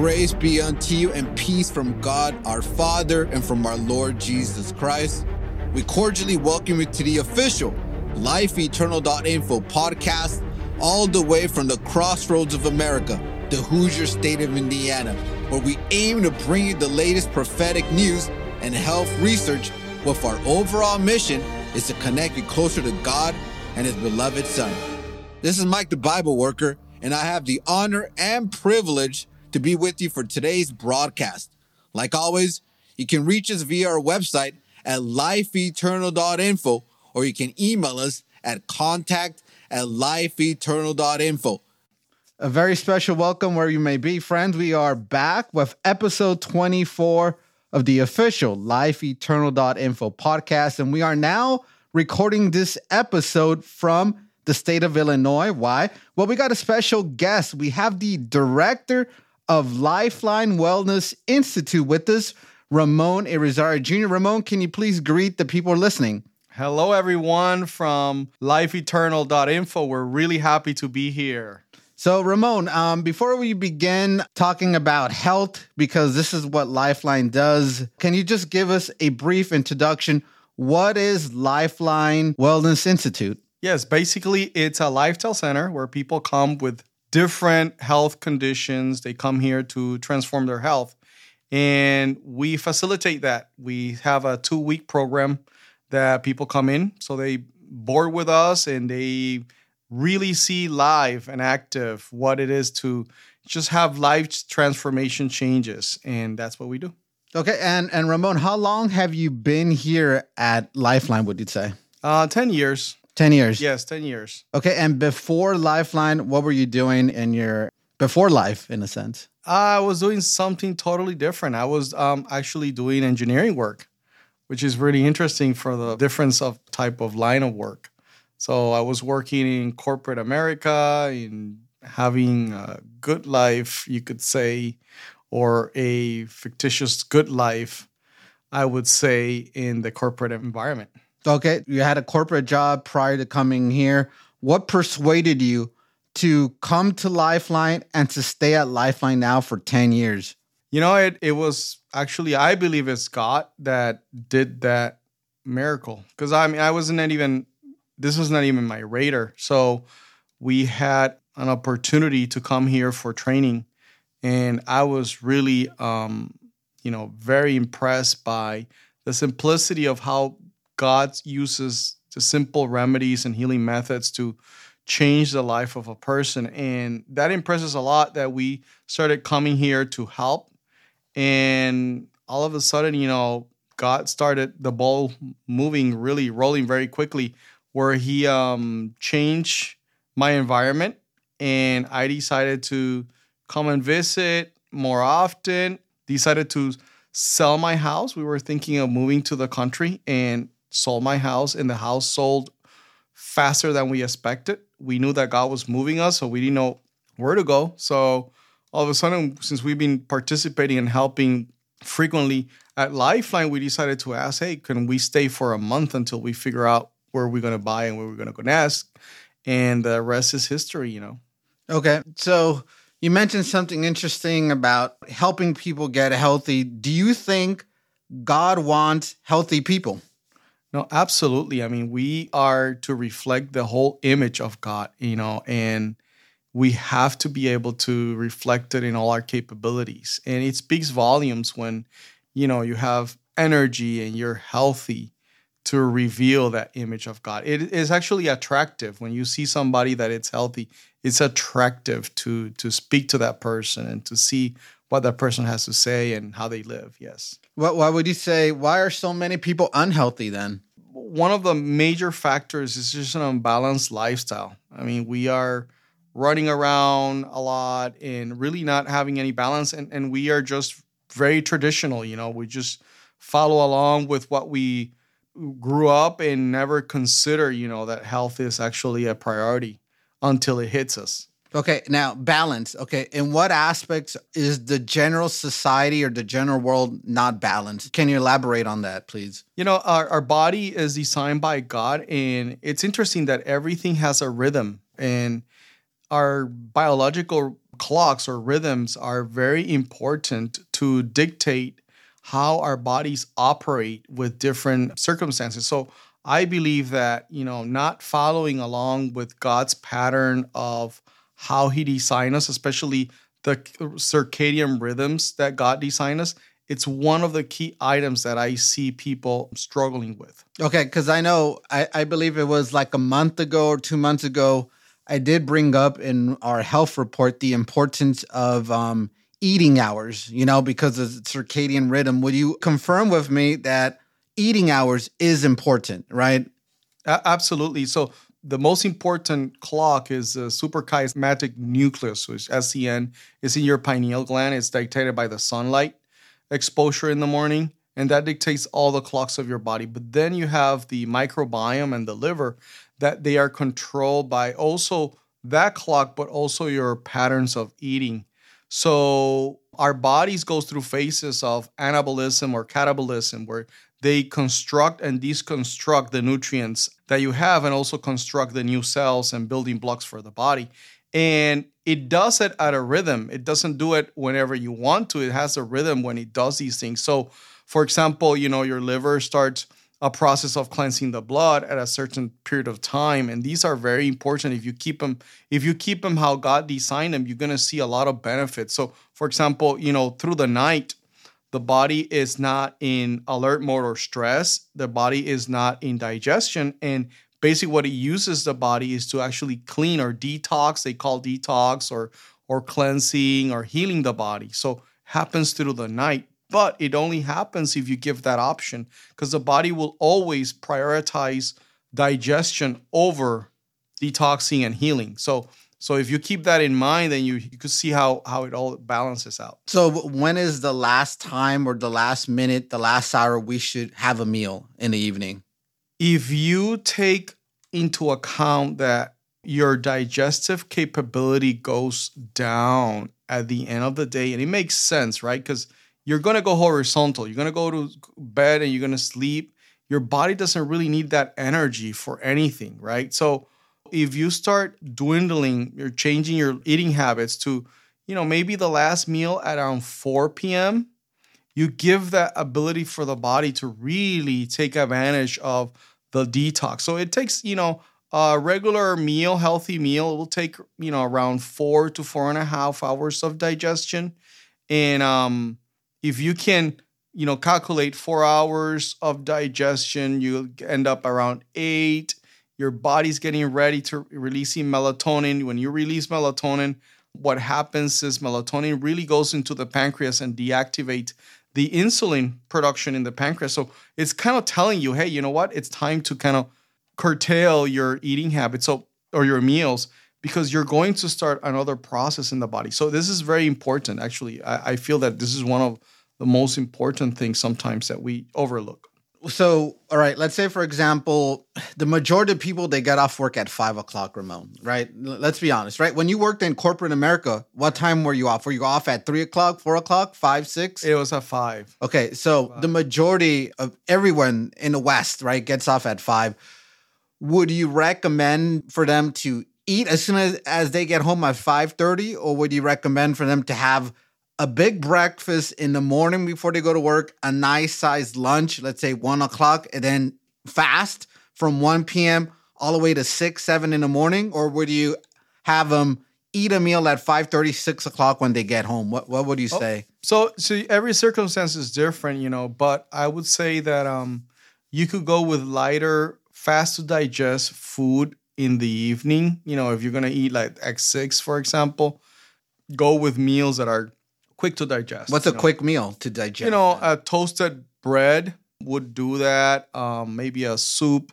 Grace be unto you and peace from God our Father and from our Lord Jesus Christ. We cordially welcome you to the official lifeeternal.info podcast, all the way from the crossroads of America, the Hoosier state of Indiana, where we aim to bring you the latest prophetic news and health research with our overall mission is to connect you closer to God and his beloved son. This is Mike the Bible worker, and I have the honor and privilege to be with you for today's broadcast. Like always, you can reach us via our website at lifeeternal.info or you can email us at contact at lifeeternal.info. A very special welcome where you may be, friends. We are back with episode 24 of the official lifeeternal.info podcast, and we are now recording this episode from the state of Illinois. Why? Well, we got a special guest. We have the director of Lifeline Wellness Institute with us, Ramon Irizarry Jr. Ramon, can you please greet the people listening? Hello, everyone from lifeeternal.info. We're really happy to be here. So, Ramon, um, before we begin talking about health, because this is what Lifeline does, can you just give us a brief introduction? What is Lifeline Wellness Institute? Yes, basically, it's a lifestyle center where people come with different health conditions. They come here to transform their health. And we facilitate that. We have a two week program that people come in. So they board with us and they really see live and active what it is to just have life transformation changes. And that's what we do. Okay. And, and Ramon, how long have you been here at Lifeline, would you say? Uh, 10 years. 10 years. Yes, 10 years. Okay. And before Lifeline, what were you doing in your before life, in a sense? I was doing something totally different. I was um, actually doing engineering work, which is really interesting for the difference of type of line of work. So I was working in corporate America, in having a good life, you could say, or a fictitious good life, I would say, in the corporate environment. Okay, you had a corporate job prior to coming here. What persuaded you to come to Lifeline and to stay at Lifeline now for 10 years? You know, it it was actually I believe it's God that did that miracle because I mean I wasn't even this was not even my radar. So we had an opportunity to come here for training, and I was really um, you know very impressed by the simplicity of how God uses the simple remedies and healing methods to change the life of a person. And that impresses a lot that we started coming here to help. And all of a sudden, you know, God started the ball moving, really rolling very quickly, where He um, changed my environment. And I decided to come and visit more often, decided to sell my house. We were thinking of moving to the country and sold my house, and the house sold faster than we expected. We knew that God was moving us, so we didn't know where to go. So all of a sudden, since we've been participating and helping frequently at Lifeline, we decided to ask, hey, can we stay for a month until we figure out where we're going to buy and where we're going to go next? And the rest is history, you know. Okay. So you mentioned something interesting about helping people get healthy. Do you think God wants healthy people? No, absolutely. I mean, we are to reflect the whole image of God, you know, and we have to be able to reflect it in all our capabilities. And it speaks volumes when, you know, you have energy and you're healthy to reveal that image of God. It is actually attractive when you see somebody that it's healthy. It's attractive to to speak to that person and to see what that person has to say and how they live. Yes. What, why would you say, why are so many people unhealthy then? One of the major factors is just an unbalanced lifestyle. I mean, we are running around a lot and really not having any balance. And, and we are just very traditional, you know, we just follow along with what we grew up and never consider, you know, that health is actually a priority until it hits us. Okay, now balance. Okay, in what aspects is the general society or the general world not balanced? Can you elaborate on that, please? You know, our, our body is designed by God, and it's interesting that everything has a rhythm, and our biological clocks or rhythms are very important to dictate how our bodies operate with different circumstances. So I believe that, you know, not following along with God's pattern of how he designed us, especially the circadian rhythms that God designed us, it's one of the key items that I see people struggling with. Okay, because I know I, I believe it was like a month ago or two months ago, I did bring up in our health report the importance of um, eating hours, you know, because of circadian rhythm. Would you confirm with me that eating hours is important, right? Absolutely. So the most important clock is the suprachiasmatic nucleus, which SCN is in your pineal gland. It's dictated by the sunlight exposure in the morning, and that dictates all the clocks of your body. But then you have the microbiome and the liver that they are controlled by also that clock, but also your patterns of eating. So our bodies goes through phases of anabolism or catabolism where they construct and deconstruct the nutrients that you have and also construct the new cells and building blocks for the body. And it does it at a rhythm. It doesn't do it whenever you want to. It has a rhythm when it does these things. So, for example, you know, your liver starts a process of cleansing the blood at a certain period of time and these are very important. If you keep them if you keep them how god designed them you're going to see a lot of benefits. So for example you know through the night the body is not in alert mode or stress. The body is not in digestion and basically what it uses the body is to actually clean or detox. They call detox or or cleansing or healing the body. So happens through the night but it only happens if you give that option because the body will always prioritize digestion over detoxing and healing. So so if you keep that in mind then you you could see how how it all balances out. So when is the last time or the last minute the last hour we should have a meal in the evening? If you take into account that your digestive capability goes down at the end of the day and it makes sense right? Because you're to go horizontal you're to go to bed and you're to sleep your body doesn't really need that energy for anything right so if you start dwindling you're changing your eating habits to you know maybe the last meal at around 4 p.m you give that ability for the body to really take advantage of the detox. So it takes, you know, a regular meal, healthy meal, it will take, you know, around four to four and a half hours of digestion. And um, if you can, you know, calculate four hours of digestion, you end up around eight. Your body's getting ready to releasing melatonin. When you release melatonin, what happens is melatonin really goes into the pancreas and deactivate the insulin production in the pancreas. So it's kind of telling you, hey, you know what? It's time to kind of curtail your eating habits so or your meals because you're going to start another process in the body. So this is very important. Actually, I, I feel that this is one of the most important things sometimes that we overlook. So all right let's say for example the majority of people they get off work at five o'clock ramon right? Let's be honest right? When you worked in corporate america what time were you off? Were you off at three o'clock four o'clock five six? It was at five. Okay so five. the majority of everyone in the west right gets off at five. Would you recommend for them to eat as soon as, as they get home at 5.30 or would you recommend for them to have a big breakfast in the morning before they go to work, a nice sized lunch, let's say one o'clock, and then fast from 1 p.m. all the way to 6, 7 in the morning? Or would you have them eat a meal at 5 30, 6 o'clock when they get home? What, what would you oh, say? So, so every circumstance is different, you know, but I would say that um, you could go with lighter, fast to digest food in the evening. You know, if you're going to eat like X6, for example, go with meals that are quick to digest. What's a know? quick meal to digest? You know, a toasted bread would do that. Um, maybe a soup.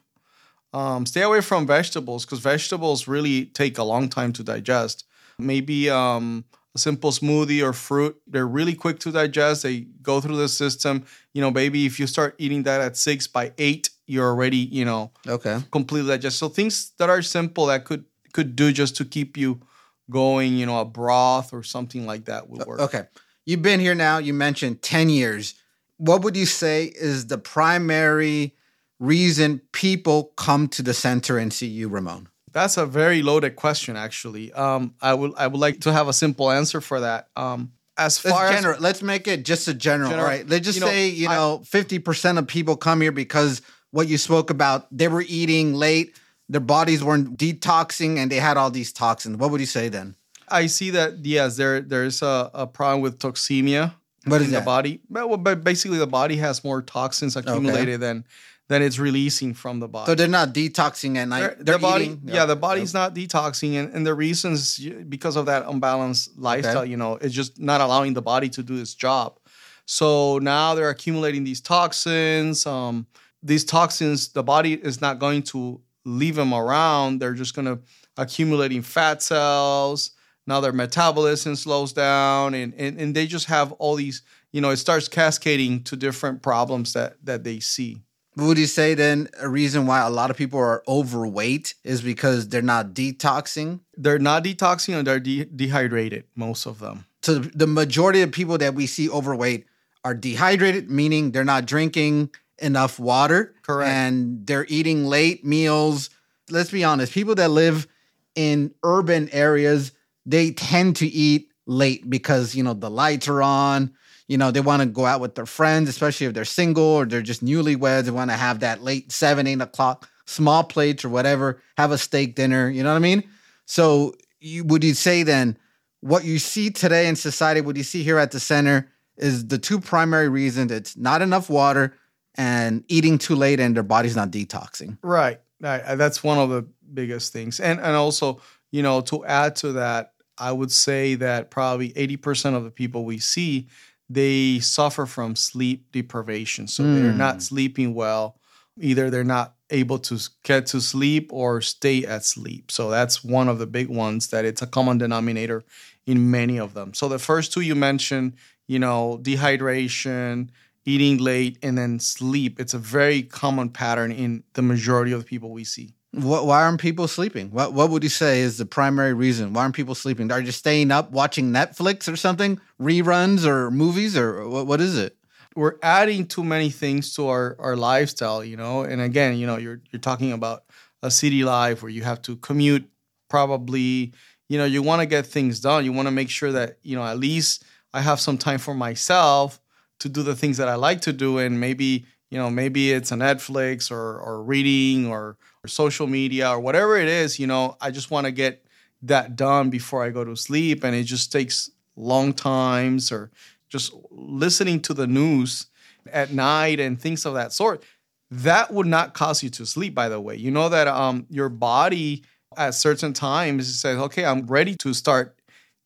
Um, stay away from vegetables because vegetables really take a long time to digest. Maybe um, a simple smoothie or fruit. They're really quick to digest. They go through the system. You know, maybe if you start eating that at six by eight, you're already, you know, okay, completely digest. So things that are simple that could could do just to keep you going, you know, a broth or something like that would work. Okay. You've been here now, you mentioned 10 years. What would you say is the primary reason people come to the center and see you, Ramon? That's a very loaded question, actually. Um, I would I would like to have a simple answer for that. Um, as Let's far general. as Let's make it just a general. General. Right. Let's just You know, say you know fifty percent of people come here because what you spoke about. They were eating late. Their bodies weren't detoxing, and they had all these toxins. What would you say then? I see that yes, there there's a, a problem with toxemia. What is in the body? But, well, but basically, the body has more toxins accumulated than than it's releasing from the body. So they're not detoxing at night. They're- They're, the body, eating. yeah, the body's not detoxing, and, and the reasons because of that unbalanced lifestyle, you know, it's just not allowing the body to do its job. So now they're accumulating these toxins. Um, these toxins, the body is not going to leave them around. They're just going to accumulate in fat cells. Now their metabolism slows down, and, and and they just have all these. You know, it starts cascading to different problems that that they see. Would you say then a reason why a lot of people are overweight is because they're not detoxing? They're not detoxing, and they're de- dehydrated. Most of them. So the majority of people that we see overweight are dehydrated, meaning they're not drinking enough water. Correct. And they're eating late meals. Let's be honest, people that live in urban areas, they tend to eat late because, you know, the lights are on. You know, they want to go out with their friends, especially if they're single or they're just newlyweds. They want to have that late seven, eight o'clock small plates or whatever, have a steak dinner. You know what I mean? So, you, would you say then what you see today in society, what you see here at the center, is the two primary reasons it's not enough water and eating too late and their body's not detoxing. Right. Right. Uh, That's one of the biggest things. And and also, you know, to add to that, I would say that probably 80% of the people we see, they suffer from sleep deprivation. So they're Mm. not sleeping well. Either they're not able to get to sleep or stay at sleep. So that's one of the big ones that it's a common denominator in many of them. So the first two you mentioned, you know, dehydration, eating late, and then sleep. It's a very common pattern in the majority of the people we see. What, why aren't people sleeping? What What would you say is the primary reason? Why aren't people sleeping? Are you staying up watching Netflix or something, reruns or movies, or what, what is it? We're adding too many things to our, our lifestyle, you know. And again, you know, you're you're talking about a city life where you have to commute probably, you know, you want to get things done. You want to make sure that, you know, at least I have some time for myself to do the things that I like to do and maybe, you know, maybe it's a Netflix or or reading or, or social media or whatever it is, you know, I just want to get that done before I go to sleep and it just takes long times or just listening to the news at night and things of that sort. That would not cause you to sleep by the way. You know that um your body at certain times says okay i'm ready to start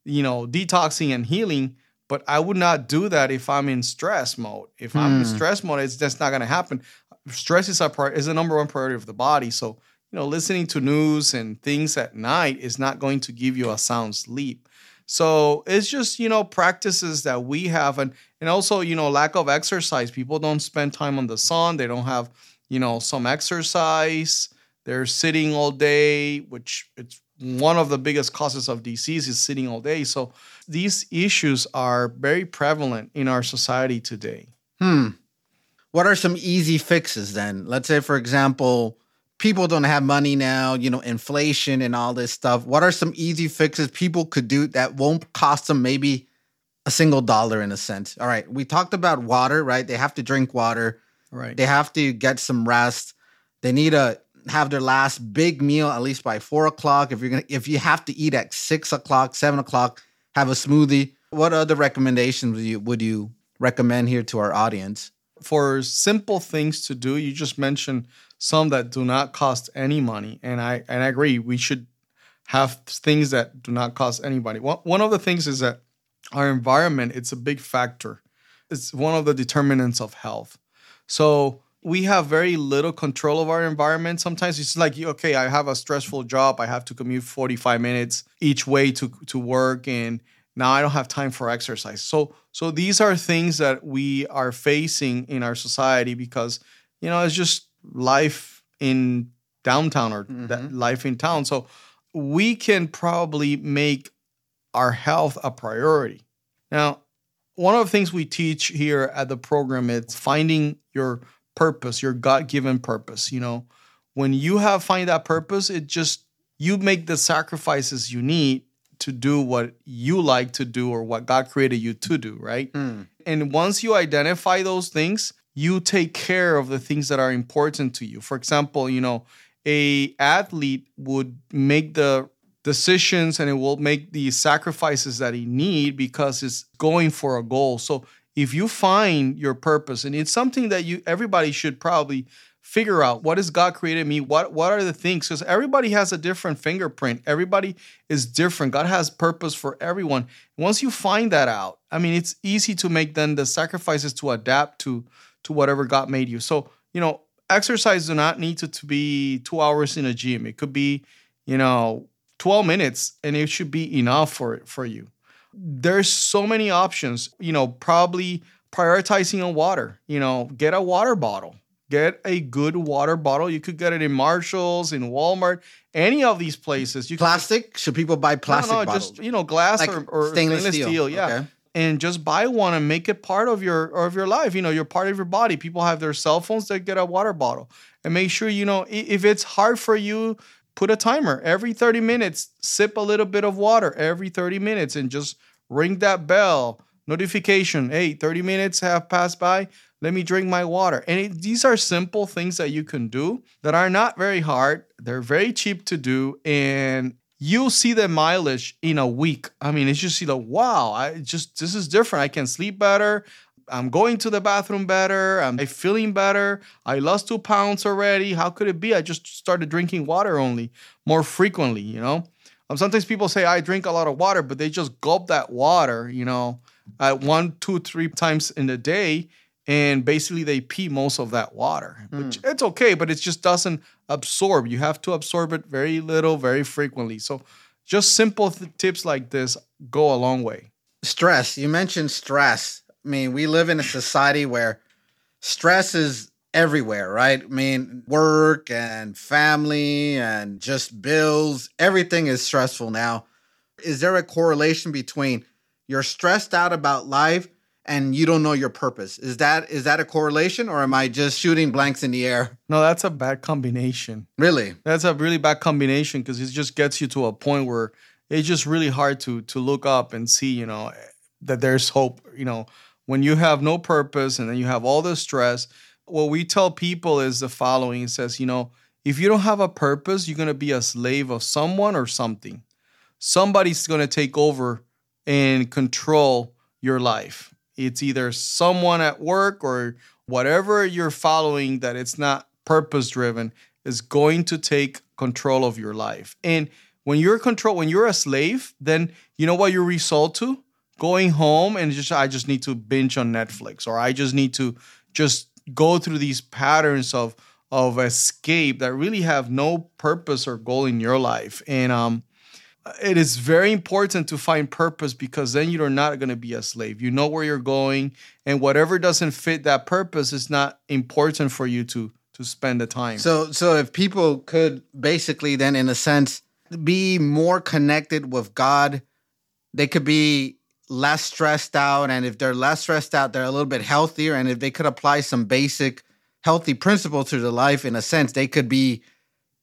you know detoxing and healing but i would not do that if i'm in stress mode if i'm in Hmm. stress mode it's just not going to happen stress is a pri- is the number one priority of the body so you know listening to news and things at night is not going to give you a sound sleep so it's just you know practices that we have, and and also you know lack of exercise. People don't spend time on the sun. They don't have you know some exercise. They're sitting all day, which it's one of the biggest causes of disease is sitting all day. So these issues are very prevalent in our society today. Hmm. What are some easy fixes then? Let's say, for example, people don't have money now, you know, inflation and all this stuff. What are some easy fixes people could do that won't cost them maybe a single dollar in a sense? All right. We talked about water, right? They have to drink water. Right. They have to get some rest. They need to have their last big meal at least by four o'clock. If you're gonna, if you have to eat at six o'clock, seven o'clock, have a smoothie. What other recommendations would you would you recommend here to our audience? for simple things to do you just mentioned some that do not cost any money and i and i agree we should have things that do not cost anybody one, one of the things is that our environment it's a big factor it's one of the determinants of health so we have very little control of our environment sometimes. It's like okay i have a stressful job. I have to commute 45 minutes each way to to work and now i don't have time for exercise. So so these are things that we are facing in our society because you know it's just life in downtown or mm-hmm. that life in town. So we can probably make our health a priority. Now one of the things we teach here at the program is finding your purpose your god-given purpose you know when you have find that purpose it just you make the sacrifices you need to do what you like to do or what God created you to do, right? Hmm. And once you identify those things, you take care of the things that are important to you. For example, you know, a athlete would make the decisions and it will make the sacrifices that he need because it's going for a goal. So if you find your purpose and it's something that you everybody should probably figure out what has God created me? What what are the things? Because everybody has a different fingerprint. Everybody is different. God has purpose for everyone. Once you find that out, I mean, it's easy to make then the sacrifices to adapt to to whatever God made you. So you know, exercise do not need to, to be two hours in a gym. It could be, you know, 12 minutes and it should be enough for for you. There's so many options, you know, probably prioritizing on water, you know, get a water bottle. Get a good water bottle. You could get it in Marshalls, in Walmart, any of these places. You could Plastic? Should people buy plastic no, no, bottles? just you know, glass Like or, or stainless stainless, steel. steel. yeah. Okay. And just buy one and make it part of your of your life. You know, you're part of your body. People have their cell phones. They get a water bottle and make sure you know if it's hard for you, put a timer every 30 minutes. Sip a little bit of water every 30 minutes and just ring that bell notification. Hey, 30 minutes have passed by. Let me drink my water. And it, these are simple things that you can do that are not very hard. They're very cheap to do, and you'll see the mileage in a week. I mean, it's just you know, wow, I just this is different. I can sleep better. I'm going to the bathroom better. I'm feeling better. I lost two pounds already. How could it be? I just started drinking water only more frequently, you know? Um, sometimes people say I drink a lot of water, but they just gulp that water, you know, at one, two, three times in a day. And basically they pee most of that water, which it's okay, but it just doesn't absorb. You have to absorb it very little, very frequently. So just simple th- tips like this go a long way. stress. You mentioned stress. I mean, we live in a society where stress is everywhere, right? I mean, work and family and just bills, everything is stressful now. Is there a correlation between you're stressed out about life and you don't know your purpose? Is that is that a correlation or am I just shooting blanks in the air? No, that's a bad combination. Really? That's a really bad combination because it just gets you to a point where it's just really hard to to look up and see, you know, that there's hope. You know, when you have no purpose and then you have all this stress, what we tell people is the following: it says, you know, if you don't have a purpose, you're gonna be a slave of someone or something. Somebody's gonna take over and control your life. It's either someone at work or whatever you're following that it's not purpose driven is going to take control of your life. And when you're control when you're a slave, then you know what you result to? Going home and just I just need to binge on Netflix or I just need to just go through these patterns of of escape that really have no purpose or goal in your life. And um it is very important to find purpose because then you're not going to be a slave. You know where you're going, and whatever doesn't fit that purpose is not important for you to to spend the time. So so if people could basically then in a sense be more connected with God, they could be less stressed out and if they're less stressed out they're a little bit healthier and if they could apply some basic healthy principles to their life in a sense they could be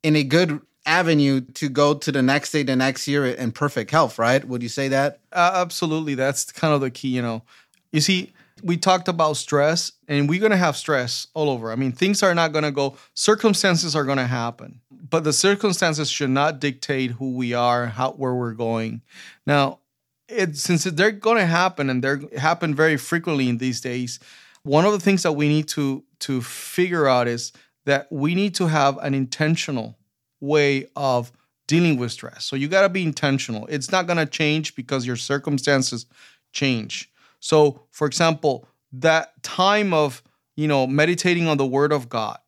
in a good avenue to go to the next day the next year in perfect health right would you say that Uh, absolutely, that's kind of the key. You know, you see, we talked about stress, and we're gonna have stress all over. I mean, things are not gonna go. Circumstances are gonna happen, but the circumstances should not dictate who we are, how where we're going. Now, it since they're gonna happen, and they're happen very frequently in these days. One of the things that we need to to figure out is that we need to have an intentional way of dealing with stress. So you got to be intentional. It's not going to change because your circumstances change. So, for example, that time of, you know, meditating on the word of God,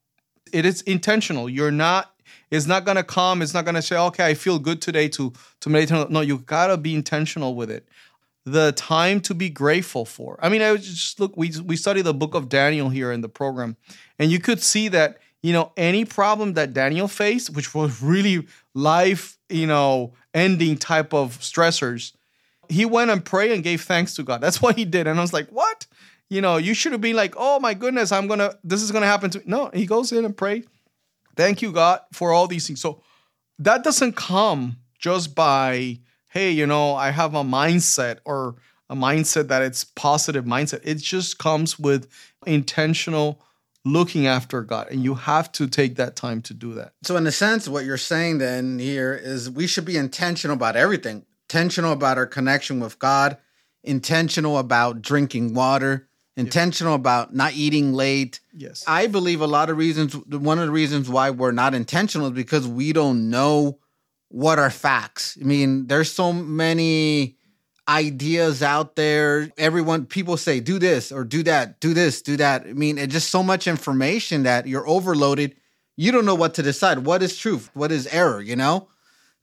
it is intentional. You're not it's not to come, it's not to say, "Okay, I feel good today to to meditate." on-" No, you got to be intentional with it. The time to be grateful for. I mean, I was just look we we study the book of Daniel here in the program, and you could see that you know any problem that Daniel faced, which was really life, you know, ending type of stressors, he went and prayed and gave thanks to God. That's what he did, and I was like, what? You know, you should have been like, oh my goodness, I'm gonna, this is gonna happen to. me. No, he goes in and pray. Thank you, God, for all these things. So that doesn't come just by, hey, you know, I have a mindset or a mindset that it's positive mindset. It just comes with intentional looking after God. And you have to take that time to do that. So, in a sense, what you're saying then here is we should be intentional about everything intentional about our connection with God, intentional about drinking water, intentional about not eating late. Yes. I believe a lot of reasons, one of the reasons why we're not intentional is because we don't know what are facts. I mean, there's so many ideas out there. Everyone, people say, do this or do that, do this, do that. I mean, it's just so much information that you're overloaded. You don't know what to decide. What is truth? What is error? You know,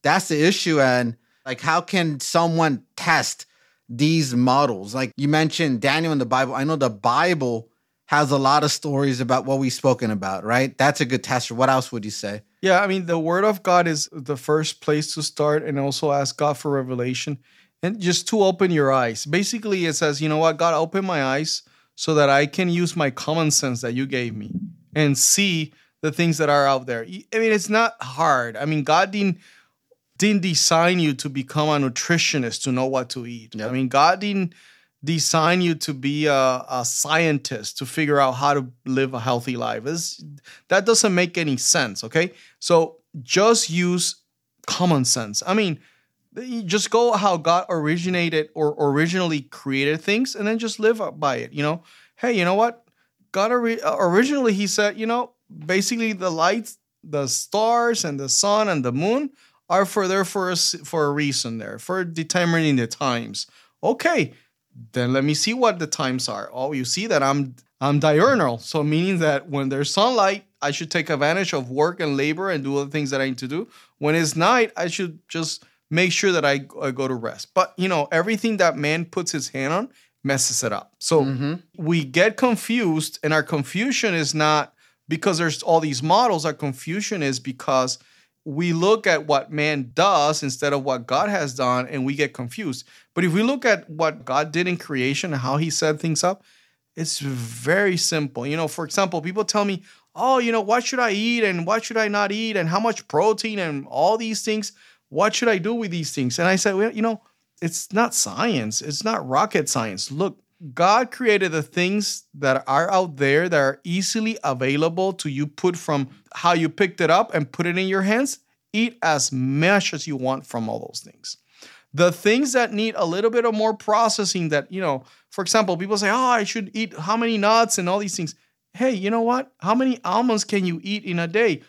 that's the issue. And like, how can someone test these models? Like you mentioned Daniel in the Bible. I know the Bible has a lot of stories about what we've spoken about, right? That's a good tester. What else would you say? Yeah, I mean, the word of God is the first place to start and also ask God for revelation and just to open your eyes. Basically, it says, you know what, God, open my eyes so that I can use my common sense that you gave me and see the things that are out there. I mean, it's not hard. I mean, God didn't didn't design you to become a nutritionist to know what to eat. Yep. I mean, God didn't design you to be a, a, scientist to figure out how to live a healthy life. It's, that doesn't make any sense. Okay, so just use common sense. I mean, you just go how God originated or originally created things and then just live by it. You know, hey, you know what? God ori- uh, originally he said, you know, basically the lights, the stars and the sun and the moon are for there for a, for a reason there for determining the times. Okay, then let me see what the times are. Oh, you see that I'm I'm diurnal, so meaning that when there's sunlight, I should take advantage of work and labor and do all the things that I need to do. When it's night, I should just make sure that I, I go to rest. But you know, everything that man puts his hand on messes it up. So mm-hmm. we get confused, and our confusion is not because there's all these models. Our confusion is because we look at what man does instead of what God has done, and we get confused. But if we look at what God did in creation and how He set things up, it's very simple. You know, for example, people tell me, "Oh, you know, what should I eat and what should I not eat, and how much protein and all these things." What should I do with these things? And I said, well, you know, it's not science. It's not rocket science. Look, God created the things that are out there that are easily available to you put from how you picked it up and put it in your hands. Eat as much as you want from all those things. The things that need a little bit of more processing that, you know, for example, people say, oh, I should eat how many nuts and all these things. Hey, you know what? How many almonds can you eat in a day?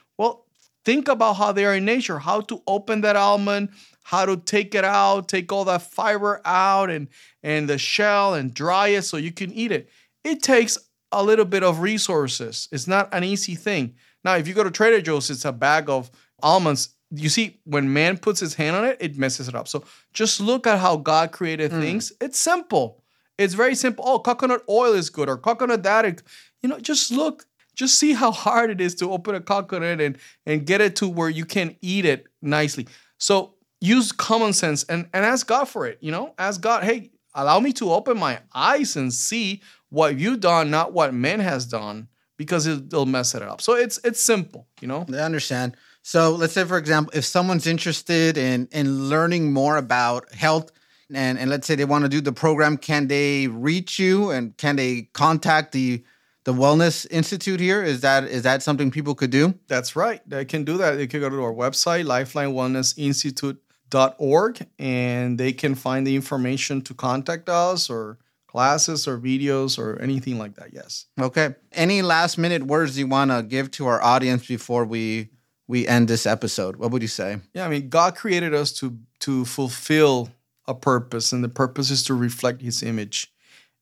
Think about how they are in nature, how to open that almond, how to take it out, take all that fiber out and and the shell and dry it so you can eat it. It takes a little bit of resources. It's not an easy thing. Now, if you go to Trader Joe's, it's a bag of almonds. You see, when man puts his hand on it, it messes it up. So just look at how God created mm. things. It's simple. It's very simple. Oh, coconut oil is good, or coconut that. You know, just look just see how hard it is to open a coconut and and get it to where you can eat it nicely. So use common sense and and ask God for it. You know, ask God, hey, allow me to open my eyes and see what you've done, not what man has done, because it, will mess it up. So it's it's simple. You know, I understand. So let's say, for example, if someone's interested in in learning more about health. And, and let's say they want to do the program, can they reach you and can they contact the the Wellness Institute here. Is that is that something people could do? That's right. They can do that. They can go to our website, lifelinewellnessinstitute.org, and they can find the information to contact us or classes or videos or anything like that. Yes. Okay. Any last minute words you want to give to our audience before we we end this episode? What would you say? Yeah, I mean, God created us to to fulfill a purpose, and the purpose is to reflect His image.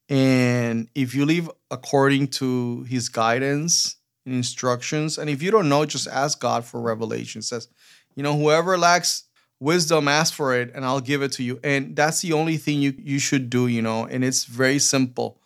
And if you live according to his guidance and instructions, and if you don't know, just ask God for revelation. It says, you know, whoever lacks wisdom, ask for it, and I'll give it to you. And that's the only thing you, you should do, you know, and it's very simple.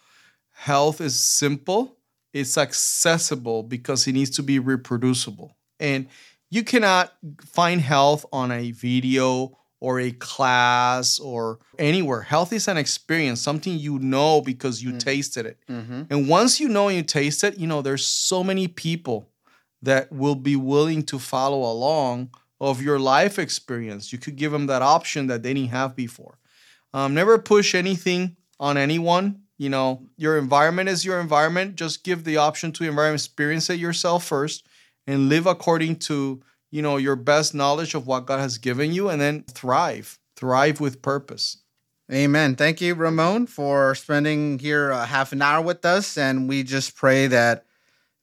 Health is simple, it's accessible because it needs to be reproducible. And you cannot find health on a video or a class or anywhere. Health is an experience, something you know because you mm. tasted it. Mm-hmm. And once you know and you taste it, you know, there's so many people that will be willing to follow along of your life experience. You could give them that option that they didn't have before. Um, never push anything on anyone. You know, your environment is your environment. Just give the option to environment, experience it yourself first, and live according to you know your best knowledge of what God has given you, and then thrive, thrive with purpose. Amen. Thank you, Ramon, for spending here a half an hour with us, and we just pray that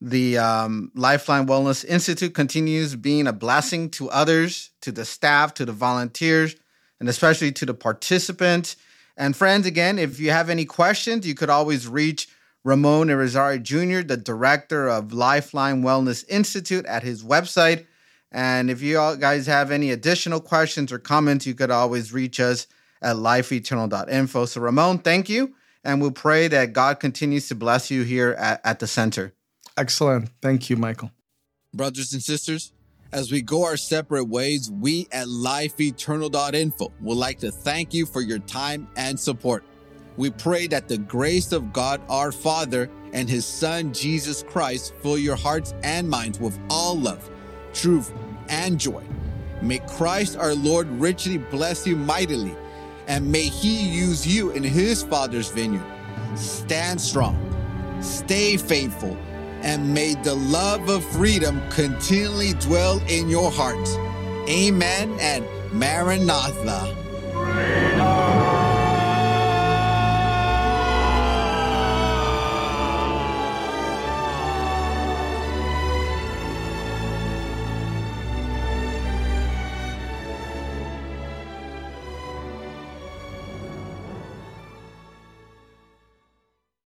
the um, Lifeline Wellness Institute continues being a blessing to others, to the staff, to the volunteers, and especially to the participants. And friends, again, if you have any questions, you could always reach Ramon Irizarry Jr., the director of Lifeline Wellness Institute, at his website. And if you guys have any additional questions or comments, you could always reach us at lifeeternal.info. So, Ramon, thank you. And we'll pray that God continues to bless you here at, at the center. Excellent. Thank you, Michael. Brothers and sisters, as we go our separate ways, we at lifeeternal.info would like to thank you for your time and support. We pray that the grace of God our Father and his Son Jesus Christ fill your hearts and minds with all love, truth, and joy. May Christ our Lord richly bless you mightily, and may he use you in his Father's vineyard. Stand strong, stay faithful and may the love of freedom continually dwell in your hearts. Amen and Maranatha.